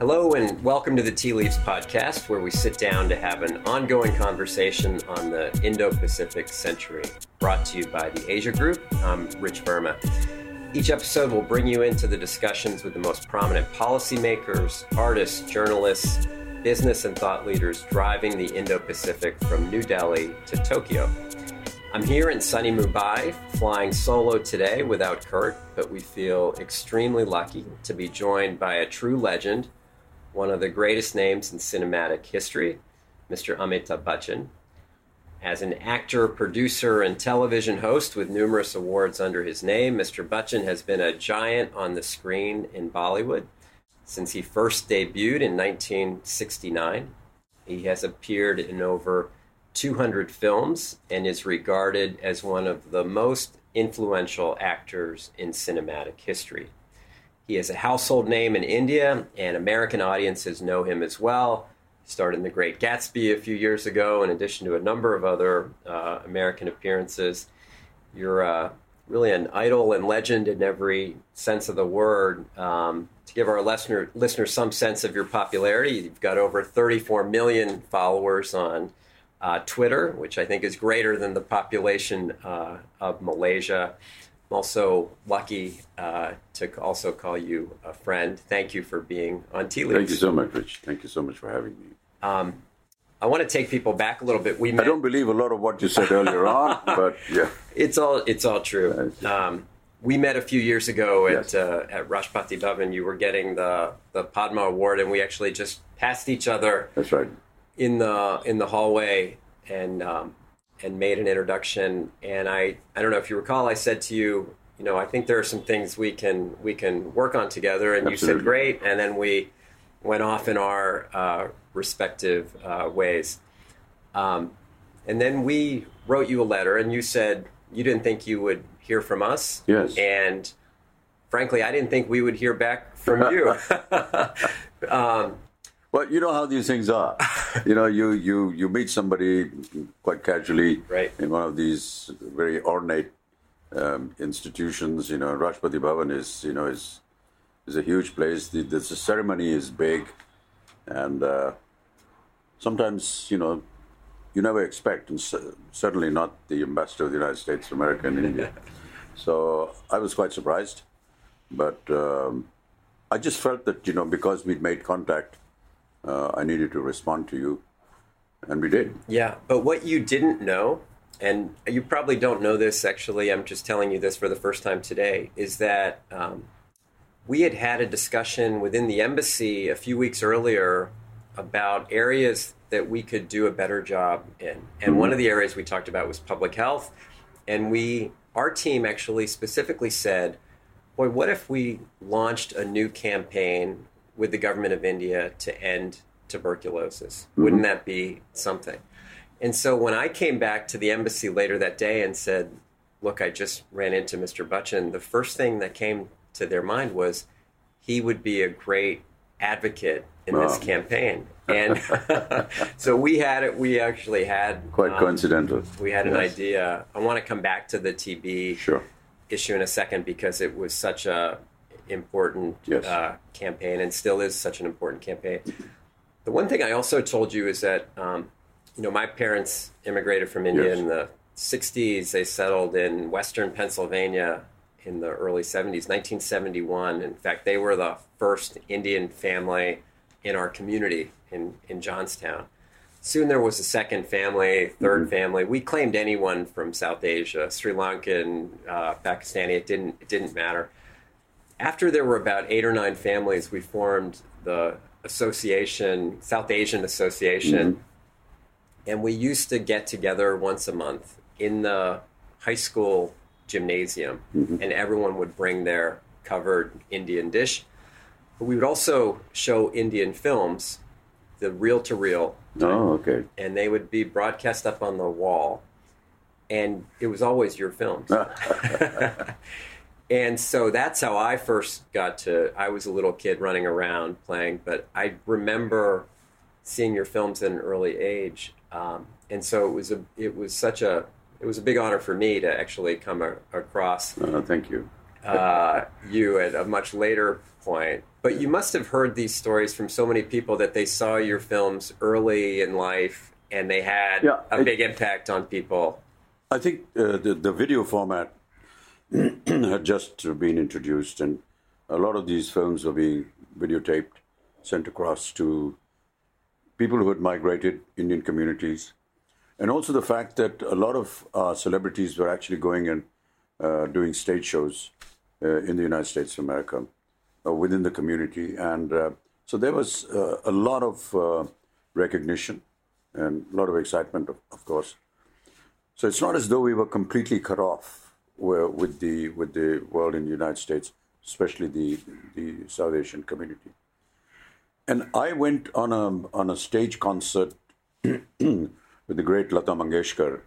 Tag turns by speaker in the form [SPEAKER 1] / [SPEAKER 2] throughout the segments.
[SPEAKER 1] Hello, and welcome to the Tea Leaves podcast, where we sit down to have an ongoing conversation on the Indo Pacific century, brought to you by the Asia Group. I'm Rich Verma. Each episode will bring you into the discussions with the most prominent policymakers, artists, journalists, business, and thought leaders driving the Indo Pacific from New Delhi to Tokyo. I'm here in sunny Mumbai, flying solo today without Kurt, but we feel extremely lucky to be joined by a true legend, one of the greatest names in cinematic history, Mr. Amitabh Bachchan. As an actor, producer, and television host with numerous awards under his name, Mr. Bachchan has been a giant on the screen in Bollywood since he first debuted in 1969. He has appeared in over 200 films and is regarded as one of the most influential actors in cinematic history. He is a household name in India, and American audiences know him as well. He starred in The Great Gatsby a few years ago, in addition to a number of other uh, American appearances. You're uh, really an idol and legend in every sense of the word. Um, to give our listener, listeners some sense of your popularity, you've got over 34 million followers on uh, Twitter, which I think is greater than the population uh, of Malaysia. I'm also lucky uh, to also call you a friend. Thank you for being on Tea Leaves.
[SPEAKER 2] Thank you so much, Rich. Thank you so much for having me. Um,
[SPEAKER 1] I want to take people back a little bit.
[SPEAKER 2] We met, I don't believe a lot of what you said earlier on, but yeah,
[SPEAKER 1] it's all it's all true. Um, we met a few years ago at yes. uh, at Rashtrapati Bhavan. You were getting the the Padma Award, and we actually just passed each other.
[SPEAKER 2] That's right
[SPEAKER 1] in the in the hallway and um, and made an introduction. And I I don't know if you recall, I said to you, you know, I think there are some things we can we can work on together. And Absolutely. you said great. And then we went off in our uh, respective uh, ways. Um, and then we wrote you a letter, and you said you didn't think you would hear from us.
[SPEAKER 2] Yes.
[SPEAKER 1] And frankly, I didn't think we would hear back from you.
[SPEAKER 2] um, well, you know how these things are. you know, you, you, you meet somebody quite casually
[SPEAKER 1] right.
[SPEAKER 2] in one of these very ornate um, institutions. You know, Rashtrapati Bhavan is you know is is a huge place. The, the ceremony is big, and uh, sometimes you know you never expect, and certainly not the ambassador of the United States of America in India. So I was quite surprised, but um, I just felt that you know because we'd made contact uh, I needed to respond to you, and we did.
[SPEAKER 1] Yeah, but what you didn't know, and you probably don't know this actually, I'm just telling you this for the first time today, is that um, we had had a discussion within the embassy a few weeks earlier about areas that we could do a better job in. And mm-hmm. one of the areas we talked about was public health. And we, our team actually specifically said, boy, what if we launched a new campaign with the government of India to end tuberculosis. Mm-hmm. Wouldn't that be something? And so when I came back to the embassy later that day and said, Look, I just ran into Mr. Bachchan, the first thing that came to their mind was he would be a great advocate in this campaign. And so we had it, we actually had.
[SPEAKER 2] Quite um, coincidental.
[SPEAKER 1] We had yes. an idea. I want to come back to the TB
[SPEAKER 2] sure.
[SPEAKER 1] issue in a second because it was such a important
[SPEAKER 2] yes.
[SPEAKER 1] uh, campaign and still is such an important campaign. The one thing I also told you is that, um, you know, my parents immigrated from India yes. in the 60s. They settled in western Pennsylvania in the early 70s, 1971. In fact, they were the first Indian family in our community in, in Johnstown. Soon there was a second family, 3rd mm-hmm. family. We claimed anyone from South Asia, Sri Lankan, uh, Pakistani. It didn't it didn't matter after there were about eight or nine families, we formed the association, South Asian Association, mm-hmm. and we used to get together once a month in the high school gymnasium, mm-hmm. and everyone would bring their covered Indian dish. But we would also show Indian films, the reel to reel.
[SPEAKER 2] Oh, okay.
[SPEAKER 1] And they would be broadcast up on the wall, and it was always your films. and so that's how I first got to. I was a little kid running around playing, but I remember seeing your films at an early age, um, and so it was a it was such a it was a big honor for me to actually come a, across.
[SPEAKER 2] Uh, thank you.
[SPEAKER 1] uh, you at a much later point. But you must have heard these stories from so many people that they saw your films early in life and they had
[SPEAKER 2] Yeah,
[SPEAKER 1] a
[SPEAKER 2] it-
[SPEAKER 1] big impact on people.
[SPEAKER 2] I think uh, the, the video format had just been introduced, and a lot of these films were being videotaped, sent across to people who had migrated Indian communities, and also the fact that a lot of uh, celebrities were actually going and uh, doing stage shows uh, in the United States of America uh, within the community, and uh, so there was uh, a lot of recognition and a lot of excitement, of, of course. So it's not as though we were completely cut off with the with the world in the United States, especially the the South Asian community. And I went on a on a stage concert with the great Lata Mangeshkar,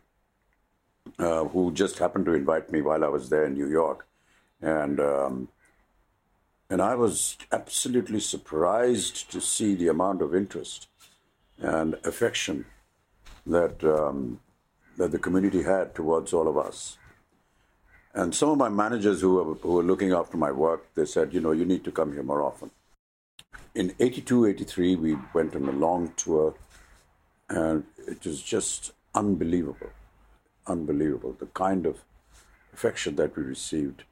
[SPEAKER 2] uh, who just happened to invite me while I was there in New York, and um, and I was absolutely surprised to see the amount of interest and affection that. Um, that the community had towards all of us. And some of my managers who were, who were looking after my work, they said, you know, you need to come here more often. In 82, 83, we went on a long tour, and it was just unbelievable. Unbelievable. The kind of affection that we received,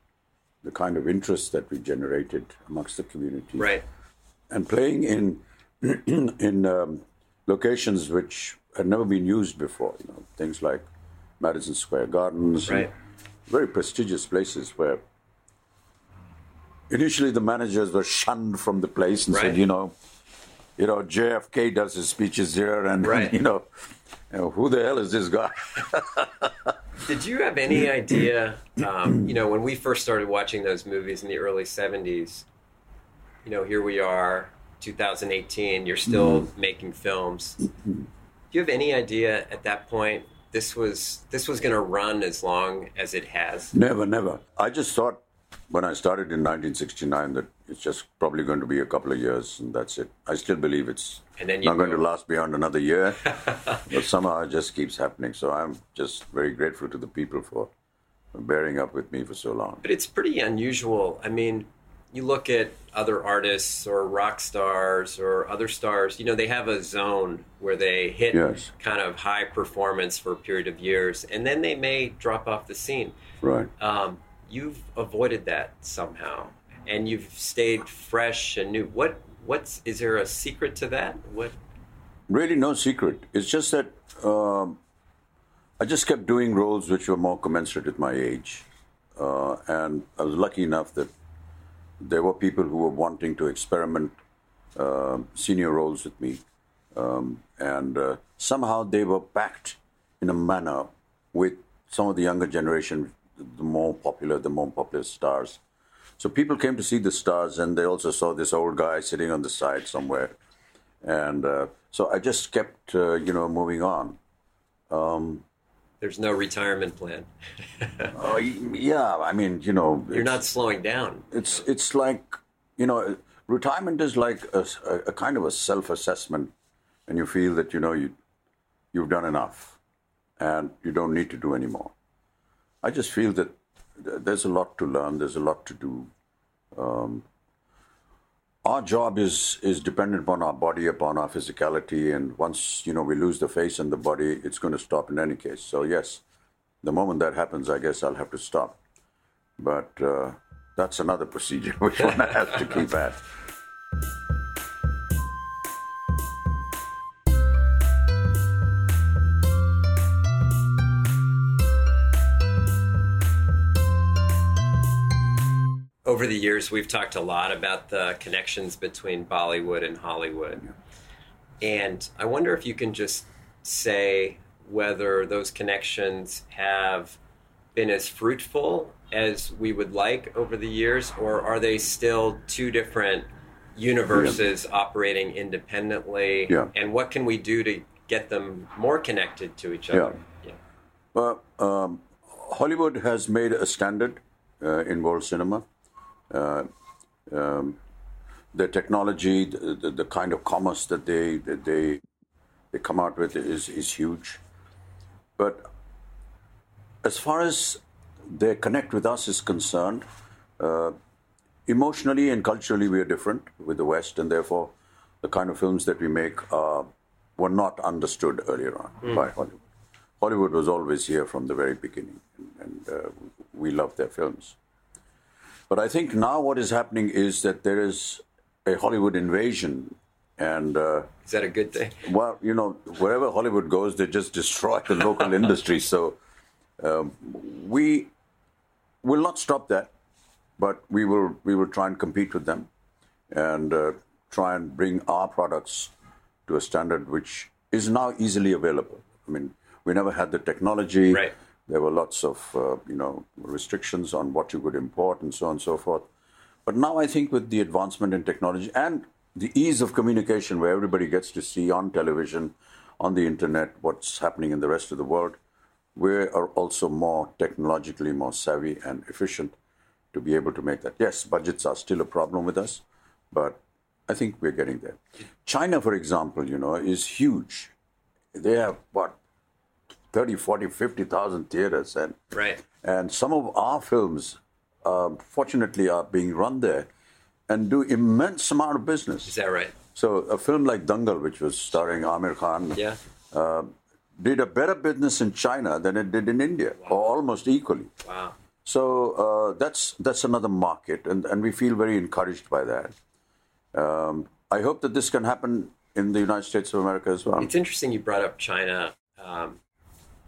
[SPEAKER 2] the kind of interest that we generated amongst the community
[SPEAKER 1] Right.
[SPEAKER 2] and playing in in um, locations which had never been used before. You know, things like Madison Square Gardens, and
[SPEAKER 1] Right.
[SPEAKER 2] Very prestigious places where initially the managers were shunned from the place and
[SPEAKER 1] Right.
[SPEAKER 2] said, you know, you know, JFK does his speeches here, and
[SPEAKER 1] Right.
[SPEAKER 2] you know, you know, who the hell is this guy?
[SPEAKER 1] Did you have any idea, um, you know, when we first started watching those movies in the early 70s, you know, here we are, 2018, you're still making films. Do you have any idea at that point this was this was going to run as long as it has?
[SPEAKER 2] Never, never. I just thought when I started in 1969 that it's just probably going to be a couple of years and that's it. I still believe it's
[SPEAKER 1] And then you
[SPEAKER 2] not going to last beyond another year, but somehow it just keeps happening. So I'm just very grateful to the people for bearing up with me for so long.
[SPEAKER 1] But it's pretty unusual. I mean, you look at other artists or rock stars or other stars, you know, they have a zone where they hit
[SPEAKER 2] Yes.
[SPEAKER 1] kind of high performance for a period of years and then they may drop off the scene.
[SPEAKER 2] Right.
[SPEAKER 1] Um, you've avoided that somehow and you've stayed fresh and new. What what's is there a secret to that? What
[SPEAKER 2] Really, no secret. It's just that um, I just kept doing roles which were more commensurate with my age. Uh, and I was lucky enough that there were people who were wanting to experiment uh, senior roles with me. Um, and uh, somehow they were packed in a manner with some of the younger generation, the more popular, the more popular stars. So people came to see the stars, and they also saw this old guy sitting on the side somewhere and uh, so I just kept, uh, you know, moving on.
[SPEAKER 1] There's no retirement plan.
[SPEAKER 2] Oh, y- yeah, I mean, you know,
[SPEAKER 1] You're not slowing down.
[SPEAKER 2] It's it's like, you know, retirement is like a, a- a kind of a self-assessment, and you feel that you know you you've done enough, and you don't need to do anymore. I just feel that there's a lot to learn. There's a lot to do. Um, our job is is dependent upon our body, upon our physicality, and once you know we lose the face and the body, it's going to stop in any case. So yes, the moment that happens, I guess I'll have to stop. But uh, that's another procedure which one has to keep at.
[SPEAKER 1] Over the years, we've talked a lot about the connections between Bollywood and Hollywood. And I wonder if you can just say whether those connections have been as fruitful as we would like over the years, or are they still two different universes operating independently?
[SPEAKER 2] Yeah.
[SPEAKER 1] And what can we do to get them more connected to each other? Yeah.
[SPEAKER 2] Well, um, Hollywood has made a standard uh, in world cinema. Uh, um, the technology, the, the, the kind of commerce that they that they they come out with is is huge. But as far as their connect with us is concerned, uh, emotionally and culturally we are different with the West, and therefore the kind of films that we make uh, were not understood earlier on mm. by Hollywood. Hollywood was always here from the very beginning, and, and uh, we love their films. But I think now what is happening is that there is a Hollywood invasion, and uh,
[SPEAKER 1] is that a good thing?
[SPEAKER 2] Well, you know, wherever Hollywood goes, they just destroy the local industry. So um, we will not stop that, but we will we will try and compete with them, and uh, try and bring our products to a standard which is now easily available. I mean, we never had the technology.
[SPEAKER 1] Right.
[SPEAKER 2] There were lots of uh, you know restrictions on what you could import and so on and so forth. But now I think with the advancement in technology and the ease of communication, where everybody gets to see on television, on the internet, what's happening in the rest of the world, we are also more technologically more savvy and efficient to be able to make that. Yes, budgets are still a problem with us, but I think we're getting there. China, for example, you know, is huge. They have what 30, 40, 50,000 theaters. And,
[SPEAKER 1] right.
[SPEAKER 2] and some of our films, uh, fortunately, are being run there and do immense amount of business.
[SPEAKER 1] Is that right?
[SPEAKER 2] So a film like Dangal, which was starring Aamir Khan,
[SPEAKER 1] yeah. Uh,
[SPEAKER 2] did a better business in China than it did in India, wow. or almost equally.
[SPEAKER 1] Wow.
[SPEAKER 2] So uh, that's that's another market, and, and we feel very encouraged by that. Um, I hope that this can happen in the United States of America as well.
[SPEAKER 1] It's interesting you brought up China. Um,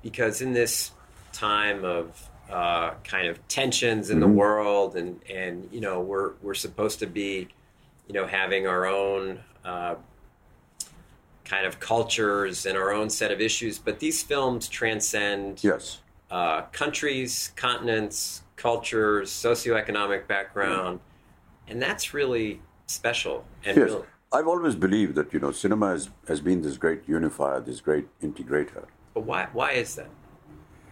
[SPEAKER 1] because in this time of uh, kind of tensions in mm-hmm. the world, and and you know we're we're supposed to be, you know, having our own uh, kind of cultures and our own set of issues, but these films transcend
[SPEAKER 2] yes
[SPEAKER 1] uh, countries, continents, cultures, socioeconomic background, mm-hmm. and that's really special. And
[SPEAKER 2] yes. Really, I've always believed that you know cinema has, has been this great unifier, this great integrator.
[SPEAKER 1] But why? Why is that?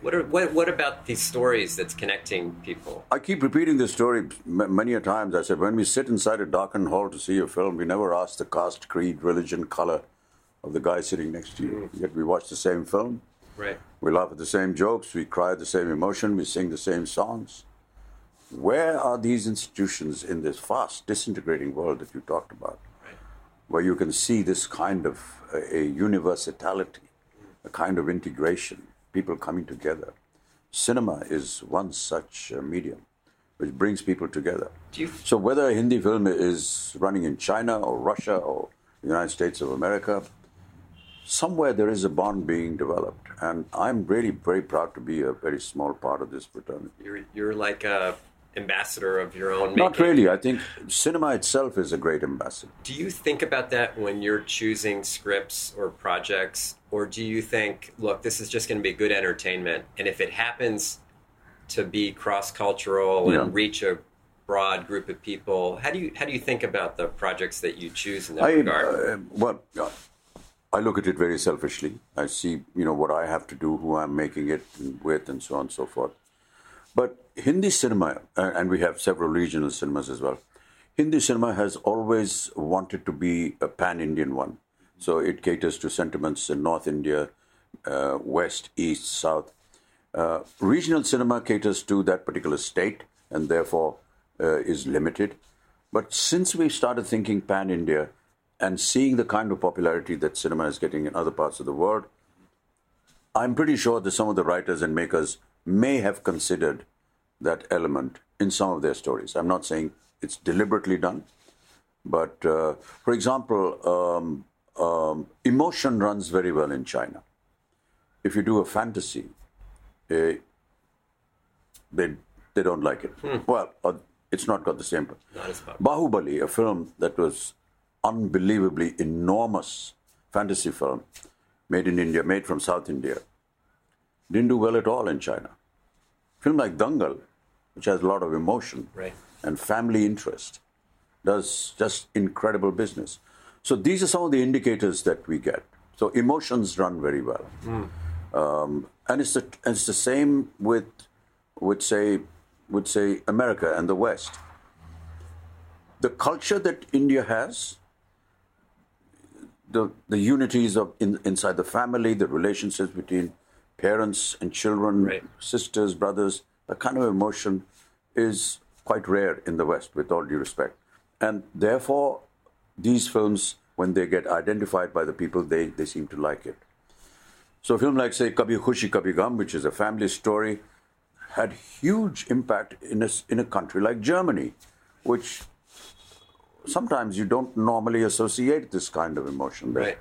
[SPEAKER 1] What, are, what, what about these stories that's connecting people?
[SPEAKER 2] I keep repeating this story many a times. I said, when we sit inside a darkened hall to see a film, we never ask the caste, creed, religion, color of the guy sitting next to you. Mm. Yet we watch the same film.
[SPEAKER 1] Right.
[SPEAKER 2] We laugh at the same jokes. We cry at the same emotion. We sing the same songs. Where are these institutions in this fast disintegrating world that you talked about,
[SPEAKER 1] right.
[SPEAKER 2] where you can see this kind of a, a universality? A kind of integration, people coming together. Cinema is one such uh, medium which brings people together. so whether a Hindi film is running in China or Russia or the United States of America, somewhere there is a bond being developed, and I'm really very proud to be a very small part of this fraternity.
[SPEAKER 1] You're, you're like a ambassador of your own
[SPEAKER 2] making. Not really. I think cinema itself is a great ambassador.
[SPEAKER 1] Do you think about that when you're choosing scripts or projects? Or do you think, look, this is just going to be good entertainment, and if it happens to be cross cultural yeah. and reach a broad group of people, how do you how do you think about the projects that you choose in that I, regard?
[SPEAKER 2] Uh, well, I look at it very selfishly. I see, you know, what I have to do, who I'm making it with, and so on and so forth. But Hindi cinema, uh, and we have several regional cinemas as well. Hindi cinema has always wanted to be a pan-Indian one. So it caters to sentiments in North India, uh, West, East, South. Uh, regional cinema caters to that particular state and therefore uh, is limited. But since we started thinking pan India and seeing the kind of popularity that cinema is getting in other parts of the world, I'm pretty sure that some of the writers and makers may have considered that element in some of their stories. I'm not saying it's deliberately done, but uh, for example, um, um, emotion runs very well in China. If you do a fantasy, uh, they they don't like it. Hmm. Well, uh, it's not got the same. Baahubali, a film that was unbelievably enormous fantasy film, made in India, made from South India, didn't do well at all in China. Film like Dangal, which has a lot of emotion
[SPEAKER 1] right.
[SPEAKER 2] and family interest, does just incredible business. So these are some of the indicators that we get. So emotions run very well, mm. um, and it's the it's the same with would say would say America and the West. The culture that India has, the the unities of in, inside the family, the relationships between parents and children,
[SPEAKER 1] right.
[SPEAKER 2] sisters, brothers, that kind of emotion is quite rare in the West, with all due respect. And therefore, these films, when they get identified by the people, they, they seem to like it. So a film like, say, Kabhi Khushi Kabhie Gham, which is a family story, had huge impact in a, in a country like Germany, which sometimes you don't normally associate this kind of emotion there.
[SPEAKER 1] Right.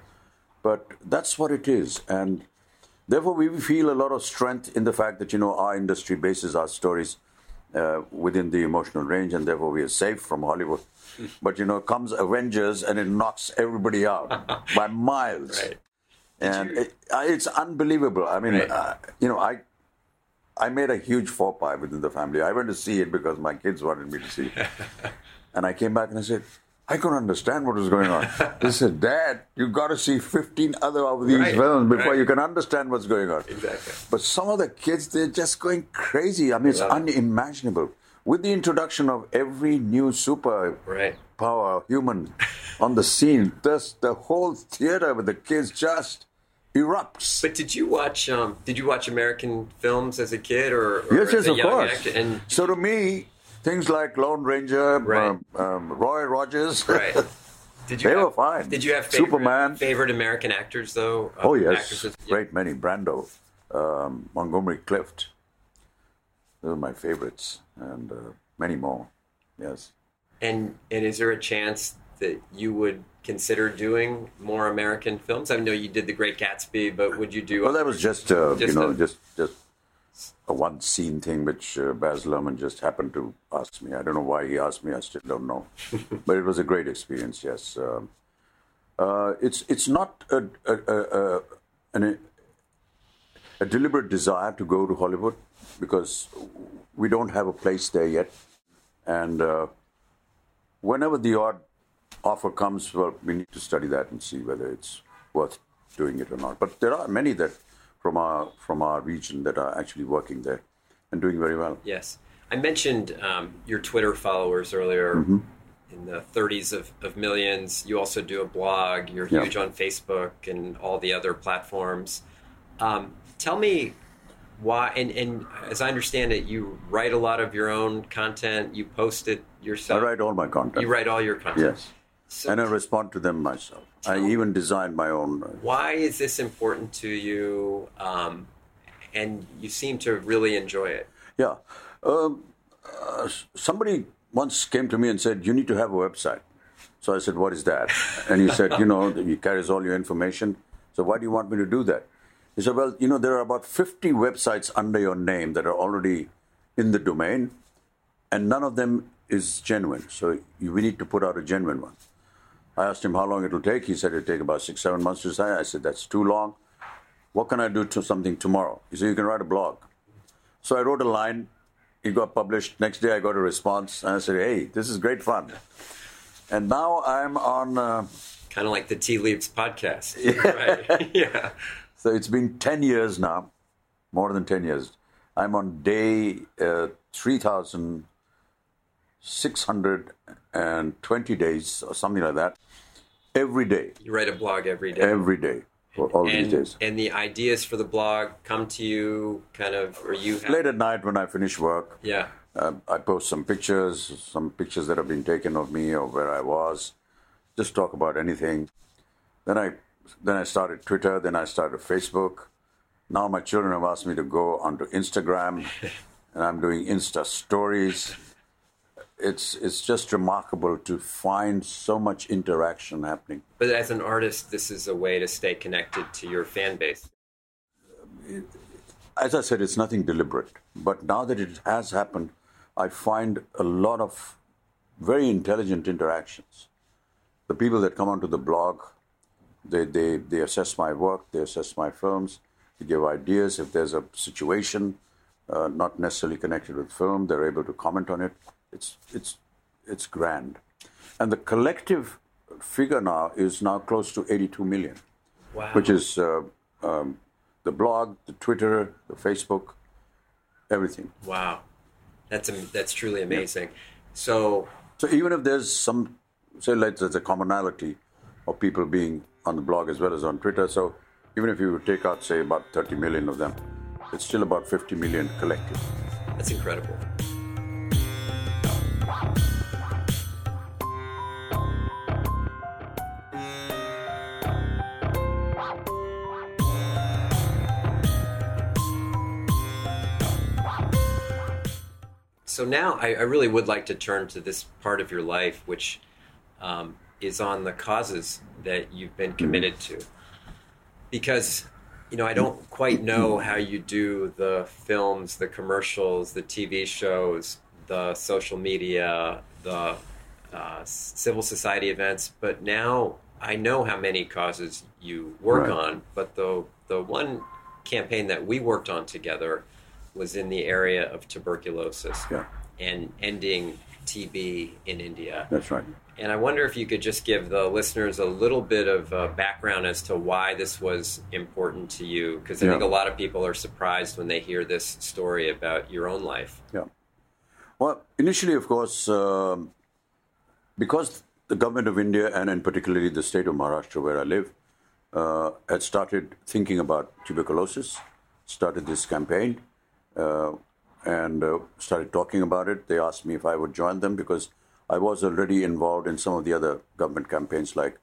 [SPEAKER 2] But that's what it is. And therefore, we feel a lot of strength in the fact that, you know, our industry bases our stories uh, within the emotional range, and therefore we are safe from Hollywood. But, you know, comes Avengers and it knocks everybody out by miles.
[SPEAKER 1] Right.
[SPEAKER 2] And it, it's unbelievable. I mean,
[SPEAKER 1] Right.
[SPEAKER 2] uh, you know, I I made a huge faux pas within the family. I went to see it because my kids wanted me to see it. and I came back and I said, I couldn't understand what was going on. he said, Dad, you've got to see 15 other of these
[SPEAKER 1] Right,
[SPEAKER 2] films before
[SPEAKER 1] right.
[SPEAKER 2] you can understand what's going on.
[SPEAKER 1] Exactly.
[SPEAKER 2] But some of the kids, they're just going crazy. I mean, it's unimaginable. With the introduction of every new super
[SPEAKER 1] Right.
[SPEAKER 2] power human on the scene, this, the whole theater with the kids just erupts.
[SPEAKER 1] But did you watch? Um, did you watch American films as a kid, or, or
[SPEAKER 2] Yes, yes,
[SPEAKER 1] a
[SPEAKER 2] of course.
[SPEAKER 1] actor? And
[SPEAKER 2] so to me, things like Lone Ranger,
[SPEAKER 1] Right.
[SPEAKER 2] um, um, Roy Rogers,
[SPEAKER 1] right. Did you
[SPEAKER 2] They
[SPEAKER 1] have,
[SPEAKER 2] were fine.
[SPEAKER 1] Did you have favorite,
[SPEAKER 2] Superman.
[SPEAKER 1] favorite American actors though?
[SPEAKER 2] oh
[SPEAKER 1] Um,
[SPEAKER 2] yes,
[SPEAKER 1] actresses?
[SPEAKER 2] great many. Brando, um, Montgomery Clift. Those are my favorites, and uh, many more. Yes.
[SPEAKER 1] And and is there a chance that you would consider doing more American films? I know you did The Great Gatsby, but would you do?
[SPEAKER 2] Well, that was just, uh,
[SPEAKER 1] Just
[SPEAKER 2] you know,
[SPEAKER 1] a-
[SPEAKER 2] just just a one scene thing which uh, Baz Luhrmann just happened to ask me. I don't know why he asked me. I still don't know, but it was a great experience. Yes, um, uh, it's it's not a a, a, a, an, a deliberate desire to go to Hollywood because we don't have a place there yet, and uh, whenever the odd offer comes, well, we need to study that and see whether it's worth doing it or not. But there are many that from our from our region that are actually working there and doing very well.
[SPEAKER 1] Yes. I mentioned um, your Twitter followers earlier
[SPEAKER 2] Mm-hmm.
[SPEAKER 1] in the 30s of, of millions. You also do a blog. You're
[SPEAKER 2] Yeah.
[SPEAKER 1] huge on Facebook and all the other platforms. Um, tell me why, and, and as I understand it, you write a lot of your own content. You post it yourself.
[SPEAKER 2] I write all my content.
[SPEAKER 1] You write all your content.
[SPEAKER 2] Yes,
[SPEAKER 1] So
[SPEAKER 2] and I respond to them myself. I even design my own. Uh,
[SPEAKER 1] why is this important to you? Um, and you seem to really enjoy it.
[SPEAKER 2] Yeah. Um, uh, somebody once came to me and said, You need to have a website. So I said, What is that? And he said, You know, he carries all your information. So why do you want me to do that? He said, Well, you know, there are about 50 websites under your name that are already in the domain, and none of them is genuine. So we need to put out a genuine one. I asked him how long it will take. He said it'll take about six, seven months to decide. I said, That's too long. What can I do to something tomorrow? He said, You can write a blog. So I wrote a line. It got published. Next day, I got a response, and I said, "Hey, this is great fun." And now I'm on. Uh,
[SPEAKER 1] Kind of like the Tea Leaves podcast. Right. yeah.
[SPEAKER 2] so it's been ten years now, more than ten years. I'm on day uh, three thousand six hundred and twenty days, or something like that. Every day,
[SPEAKER 1] You write a blog every day.
[SPEAKER 2] every day, for all
[SPEAKER 1] and,
[SPEAKER 2] these days.
[SPEAKER 1] and the ideas for the blog come to you kind of, or you have.
[SPEAKER 2] Late at night when I finish work,
[SPEAKER 1] Yeah.
[SPEAKER 2] Uh, I post some pictures, some pictures that have been taken of me or where I was. Just talk about anything. Then I, then I started Twitter. Then I started Facebook. Now my children have asked me to go onto Instagram, and I'm doing Insta stories. It's it's just remarkable to find so much interaction happening.
[SPEAKER 1] But as an artist, this is a way to stay connected to your fan base.
[SPEAKER 2] as I said, it's nothing deliberate. But now that it has happened, I find a lot of very intelligent interactions. The people that come onto the blog, they, they, they assess my work, they assess my films, they give ideas. If there's a situation uh, not necessarily connected with film, they're able to comment on it. It's, it's, it's grand. And the collective figure now is now close to 82 million
[SPEAKER 1] Wow.
[SPEAKER 2] which is uh, um, the blog, the Twitter, the Facebook, everything.
[SPEAKER 1] wow. That's am- that's truly amazing. So
[SPEAKER 2] So even if there's some, say, like there's a commonality of people being on the blog as well as on Twitter. So even if you take out, say, about 30 million of them, it's still about 50 million collective.
[SPEAKER 1] that's incredible. So now I, I, really would like to turn to this part of your life, which um, is on the causes that you've been committed to. Because, you know, I don't quite know how you do the films, the commercials, the TV shows, the social media, the uh, civil society events, but now I know how many causes you work right. on. But the the one campaign that we worked on together was in the area of tuberculosis
[SPEAKER 2] yeah.
[SPEAKER 1] and ending TB in India.
[SPEAKER 2] That's right.
[SPEAKER 1] And I wonder if you could just give the listeners a little bit of uh, background as to why this was important to you, because I yeah. think a lot of people are surprised when they hear this story about your own life.
[SPEAKER 2] Yeah. Well, initially, of course, um, because the government of India and in particularly the state of Maharashtra, where I live, uh, had started thinking about tuberculosis, started this campaign, and uh, started talking about it. They asked me if I would join them because I was already involved in some of the other government campaigns like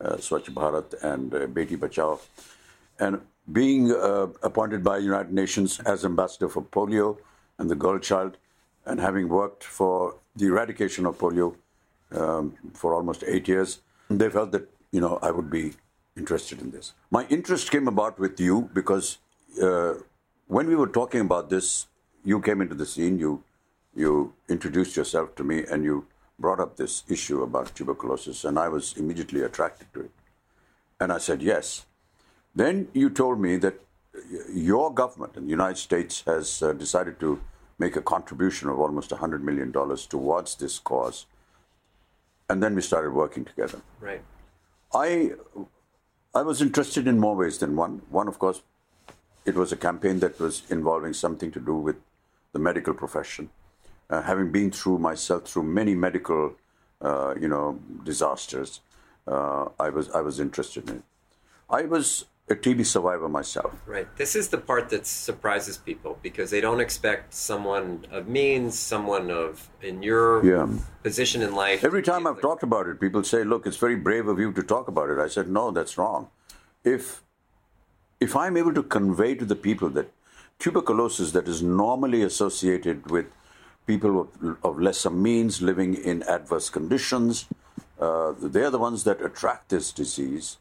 [SPEAKER 2] uh, Swachh Bharat and uh, Beti Bachao. And being uh, appointed by United Nations as ambassador for polio and the girl child, and having worked for the eradication of polio um, for almost eight years, they felt that you know I would be interested in this. My interest came about with you because uh, when we were talking about this, you came into the scene. You you introduced yourself to me, and you brought up this issue about tuberculosis, and I was immediately attracted to it. And I said yes. Then you told me that your government in the United States has uh, decided to make a contribution of almost $100 million towards this cause. And then we started working together.
[SPEAKER 1] Right.
[SPEAKER 2] I, I was interested in more ways than one. One, of course, it was a campaign that was involving something to do with the medical profession uh, having been through myself through many medical, uh, you know, disasters, uh, I was I was interested in it. I was a TB survivor myself.
[SPEAKER 1] Right. This is the part that surprises people because they don't expect someone of means, someone of in your yeah. position in life.
[SPEAKER 2] Every time I've like, talked about it, people say, "Look, it's very brave of you to talk about it." I said, "No, that's wrong. If if I'm able to convey to the people that tuberculosis that is normally associated with people of, of lesser means living in adverse conditions. Uh, they're the ones that attract this disease.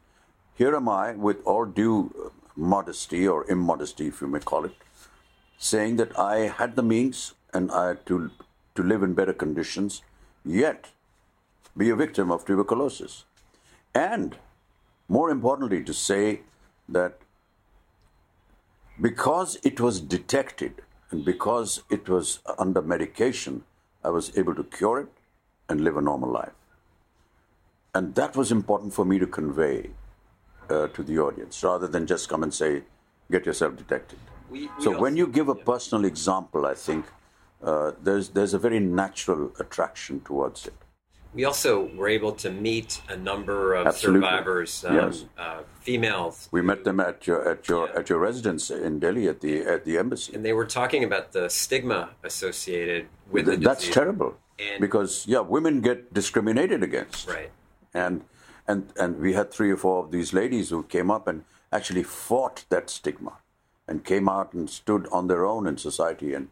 [SPEAKER 2] Here am I, with all due modesty or immodesty, if you may call it, saying that I had the means and I had to, to live in better conditions, yet be a victim of tuberculosis. And more importantly, to say that because it was detected and because it was under medication, I was able to cure it and live a normal life. And that was important for me to convey uh, to the audience rather than just come and say, get yourself detected. We, we so when you give a personal example, I think uh, there's, there's a very natural attraction towards it.
[SPEAKER 1] We also were able to meet a number of Absolutely. survivors, um, yes. uh, females.
[SPEAKER 2] We met them at your at your yeah. at your residence in Delhi at the at the embassy,
[SPEAKER 1] and they were talking about the stigma associated with Th-
[SPEAKER 2] That's terrible, and because yeah, women get discriminated against,
[SPEAKER 1] right?
[SPEAKER 2] And and and we had three or four of these ladies who came up and actually fought that stigma, and came out and stood on their own in society, and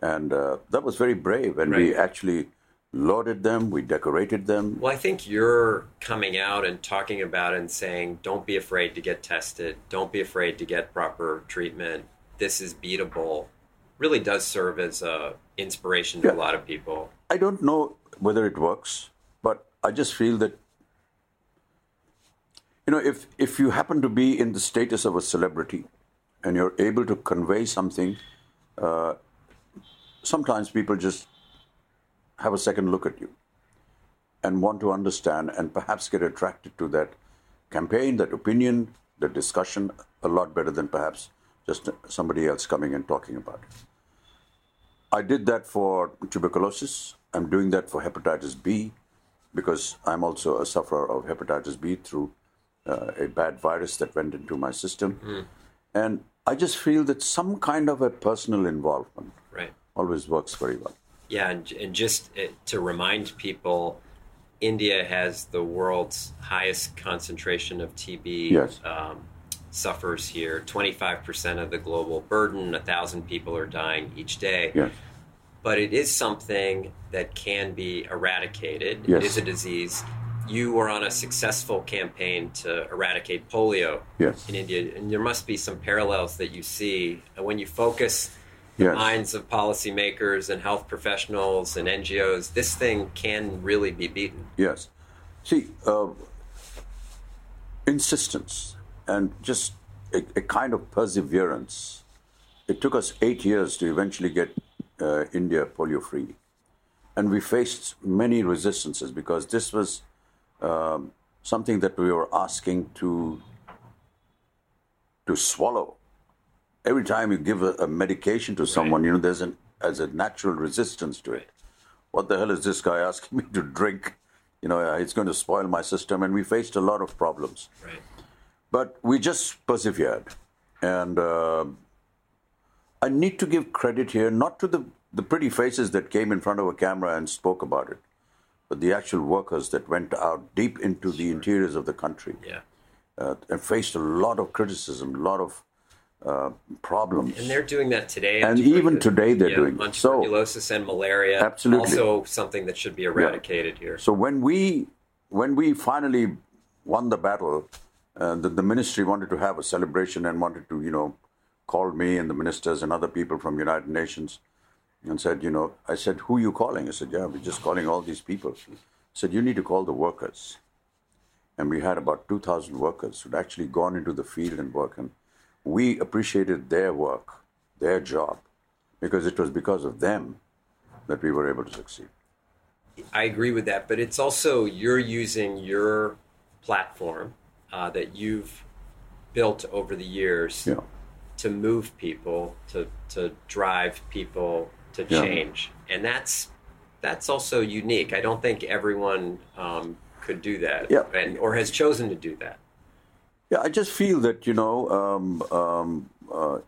[SPEAKER 2] and uh, that was very brave, and right. we actually lauded them, we decorated them.
[SPEAKER 1] Well, I think you're coming out and talking about and saying, don't be afraid to get tested, don't be afraid to get proper treatment. This is beatable. Really does serve as a inspiration to yeah. a lot of people.
[SPEAKER 2] I don't know whether it works, but I just feel that you know if if you happen to be in the status of a celebrity and you're able to convey something, uh, sometimes people just have a second look at you and want to understand and perhaps get attracted to that campaign, that opinion, that discussion a lot better than perhaps just somebody else coming and talking about it. I did that for tuberculosis. I'm doing that for hepatitis B because I'm also a sufferer of hepatitis B through uh, a bad virus that went into my system. Mm. And I just feel that some kind of a personal involvement
[SPEAKER 1] right.
[SPEAKER 2] always works very well.
[SPEAKER 1] Yeah, and, and just uh, to remind people, India has the world's highest concentration of TB
[SPEAKER 2] yes.
[SPEAKER 1] um, sufferers here. 25% of the global burden, 1,000 people are dying each day.
[SPEAKER 2] Yes.
[SPEAKER 1] but it is something that can be eradicated.
[SPEAKER 2] Yes.
[SPEAKER 1] It is a disease. You were on a successful campaign to eradicate polio
[SPEAKER 2] Yes.
[SPEAKER 1] in India, and there must be some parallels that you see when you focus
[SPEAKER 2] Yes.
[SPEAKER 1] minds of policymakers and health professionals and NGOs. This thing can really be beaten.
[SPEAKER 2] Yes. See, uh, insistence and just a, a kind of perseverance. It took us eight years to eventually get uh, India polio free. And we faced many resistances because this was um, something that we were asking to, to swallow. Every time you give a, a medication to someone, you know, there's an, there's a natural resistance to it what the hell is this guy asking me to drink? You know, uh, it's going to spoil my system. And we faced a lot of problems.
[SPEAKER 1] Right.
[SPEAKER 2] But we just persevered. And uh, I need to give credit here, not to the, the pretty faces that came in front of a camera and spoke about it, but the actual workers that went out deep into the interiors of the country
[SPEAKER 1] Yeah.
[SPEAKER 2] uh, and faced a lot of criticism, a lot of uh, problems.
[SPEAKER 1] And they're doing that today.
[SPEAKER 2] And even today they're
[SPEAKER 1] yeah,
[SPEAKER 2] doing
[SPEAKER 1] on.
[SPEAKER 2] So-
[SPEAKER 1] tuberculosis and malaria.
[SPEAKER 2] Absolutely.
[SPEAKER 1] Also, something that should be eradicated here.
[SPEAKER 2] So when we when we finally won the battle, uh, the, the ministry wanted to have a celebration and wanted to you know call me and the ministers and other people from United Nations and said you know I said who are you calling? I said yeah we're just calling all these people. I said you need to call the workers. And we had about 2,000 workers who'd actually gone into the field and work. And we appreciated their work, their job, because it was because of them that we were able to succeed.
[SPEAKER 1] I agree with that, but it's also you're using your platform uh, that you've built over the years
[SPEAKER 2] Yeah.
[SPEAKER 1] to move people, to to drive people to
[SPEAKER 2] Yeah.
[SPEAKER 1] change, and that's that's also unique. I don't think everyone um, could do that,
[SPEAKER 2] Yeah.
[SPEAKER 1] and or has chosen to do that.
[SPEAKER 2] Yeah, I just feel that you know, um, um, uh,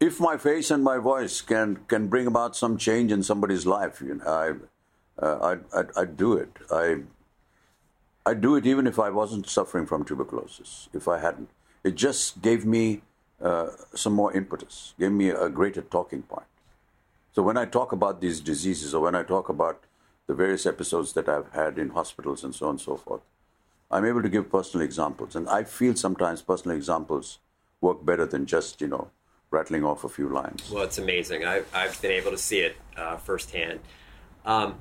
[SPEAKER 2] if my face and my voice can can bring about some change in somebody's life, you know, I, uh, I'd, I'd, I'd do it. I, I'd do it even if I wasn't suffering from tuberculosis. If I hadn't, it just gave me uh, some more impetus, gave me a greater talking point. So when I talk about these diseases, or when I talk about the various episodes that I've had in hospitals and so on and so forth, I'm able to give personal examples, and I feel sometimes personal examples work better than just you know rattling off a few lines.
[SPEAKER 1] Well, it's amazing. I've, I've been able to see it uh, firsthand. Um,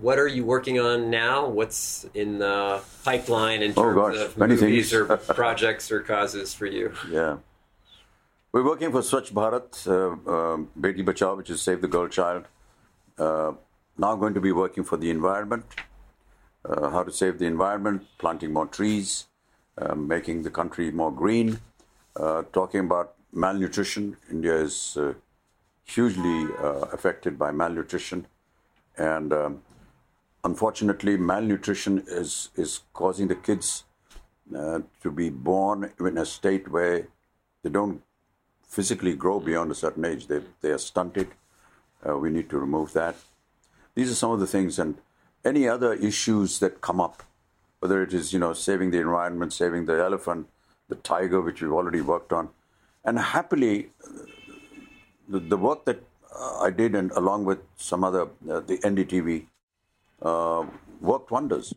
[SPEAKER 1] what are you working on now? What's in the pipeline in
[SPEAKER 2] Oh,
[SPEAKER 1] terms
[SPEAKER 2] gosh,
[SPEAKER 1] of
[SPEAKER 2] many
[SPEAKER 1] movies
[SPEAKER 2] things.
[SPEAKER 1] or projects or causes for you?
[SPEAKER 2] Yeah, we're working for Swachh Bharat, uh, um Beti Bachao, which is Save the Girl Child. Uh, now going to be working for the environment, uh, how to save the environment, planting more trees, uh, making the country more green, uh, talking about malnutrition. India is uh, hugely uh, affected by malnutrition, and um, unfortunately, malnutrition is is causing the kids uh, to be born in a state where they don't physically grow beyond a certain age. They they are stunted. We need to remove that. These are some of the things, and any other issues that come up, whether it is you know saving the environment, saving the elephant, the tiger, which we've already worked on, and happily, the, the work that uh, I did, and along with some other, uh, the NDTV, uh, worked wonders.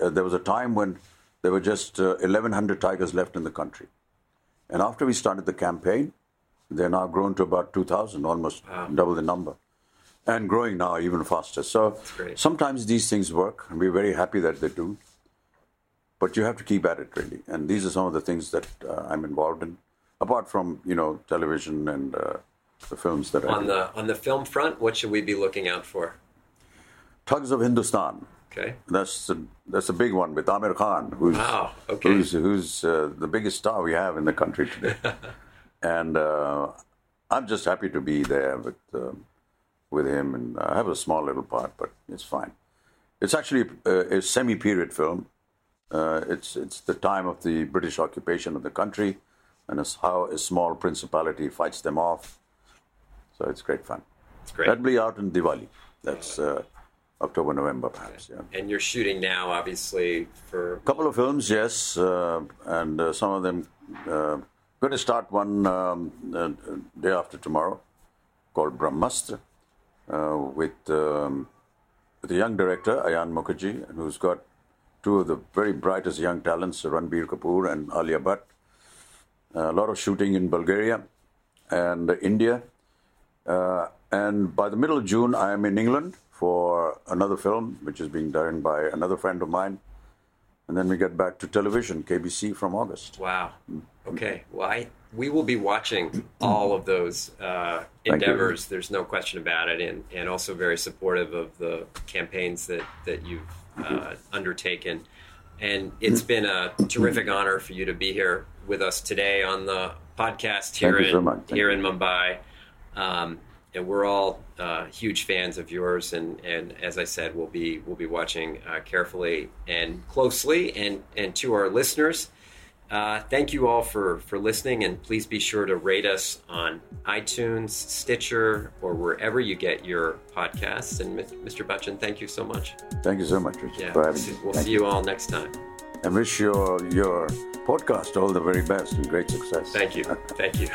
[SPEAKER 2] Uh, there was a time when there were just uh, 1,100 tigers left in the country, and after we started the campaign, they're now grown to about 2,000, almost double the number, and growing now even faster. So sometimes these things work, and we're very happy that they do. But you have to keep at it, really. And these are some of the things that uh, I'm involved in, apart from you know television and uh, the films that I
[SPEAKER 1] On
[SPEAKER 2] do.
[SPEAKER 1] the on the film front, what should we be looking out for?
[SPEAKER 2] Thugs of Hindostan.
[SPEAKER 1] Okay.
[SPEAKER 2] That's a, that's a big one with Aamir Khan, who's
[SPEAKER 1] Wow, okay.
[SPEAKER 2] who's, who's uh, the biggest star we have in the country today. and uh, I'm just happy to be there with um, with him, and I have a small little part, but it's fine. It's actually a, a semi-period film. Uh, it's it's the time of the British occupation of the country, and it's how a small principality fights them off. So it's great fun.
[SPEAKER 1] It's great.
[SPEAKER 2] That'll be out in Diwali. That's uh, October, November, perhaps. Yeah.
[SPEAKER 1] and you're shooting now, obviously, for a
[SPEAKER 2] couple of films, yes, uh, and uh, some of them uh, going to start one um, uh, day after tomorrow, called Brahmastra, uh, with, um, with a young director, Ayan Mukherjee, who's got two of the very brightest young talents, Ranbir Kapoor and Alia Bhatt. a lot of shooting in Bulgaria and India. Uh, and by the middle of June, I am in England for another film, which is being done by another friend of mine. And then we get back to television, KBC, from August.
[SPEAKER 1] Wow. Okay. Well, I, we will be watching all of those uh, endeavors. There's no question about it, and, and also very supportive of the campaigns that that you've uh, undertaken. And it's been a terrific honor for you to be here with us today on the podcast here in
[SPEAKER 2] so
[SPEAKER 1] here in Mumbai. Um, and we're all uh, huge fans of yours. And, and as I said, we'll be we'll be watching uh, carefully and closely. And and to our listeners, uh, thank you all for for listening. And please be sure to rate us on iTunes, Stitcher, or wherever you get your podcasts. And Mr. Bachchan, thank you so much.
[SPEAKER 2] Thank you so much, Richard, yeah.
[SPEAKER 1] We'll see you all next time.
[SPEAKER 2] And wish your your podcast all the very best and great success.
[SPEAKER 1] Thank you. Thank you.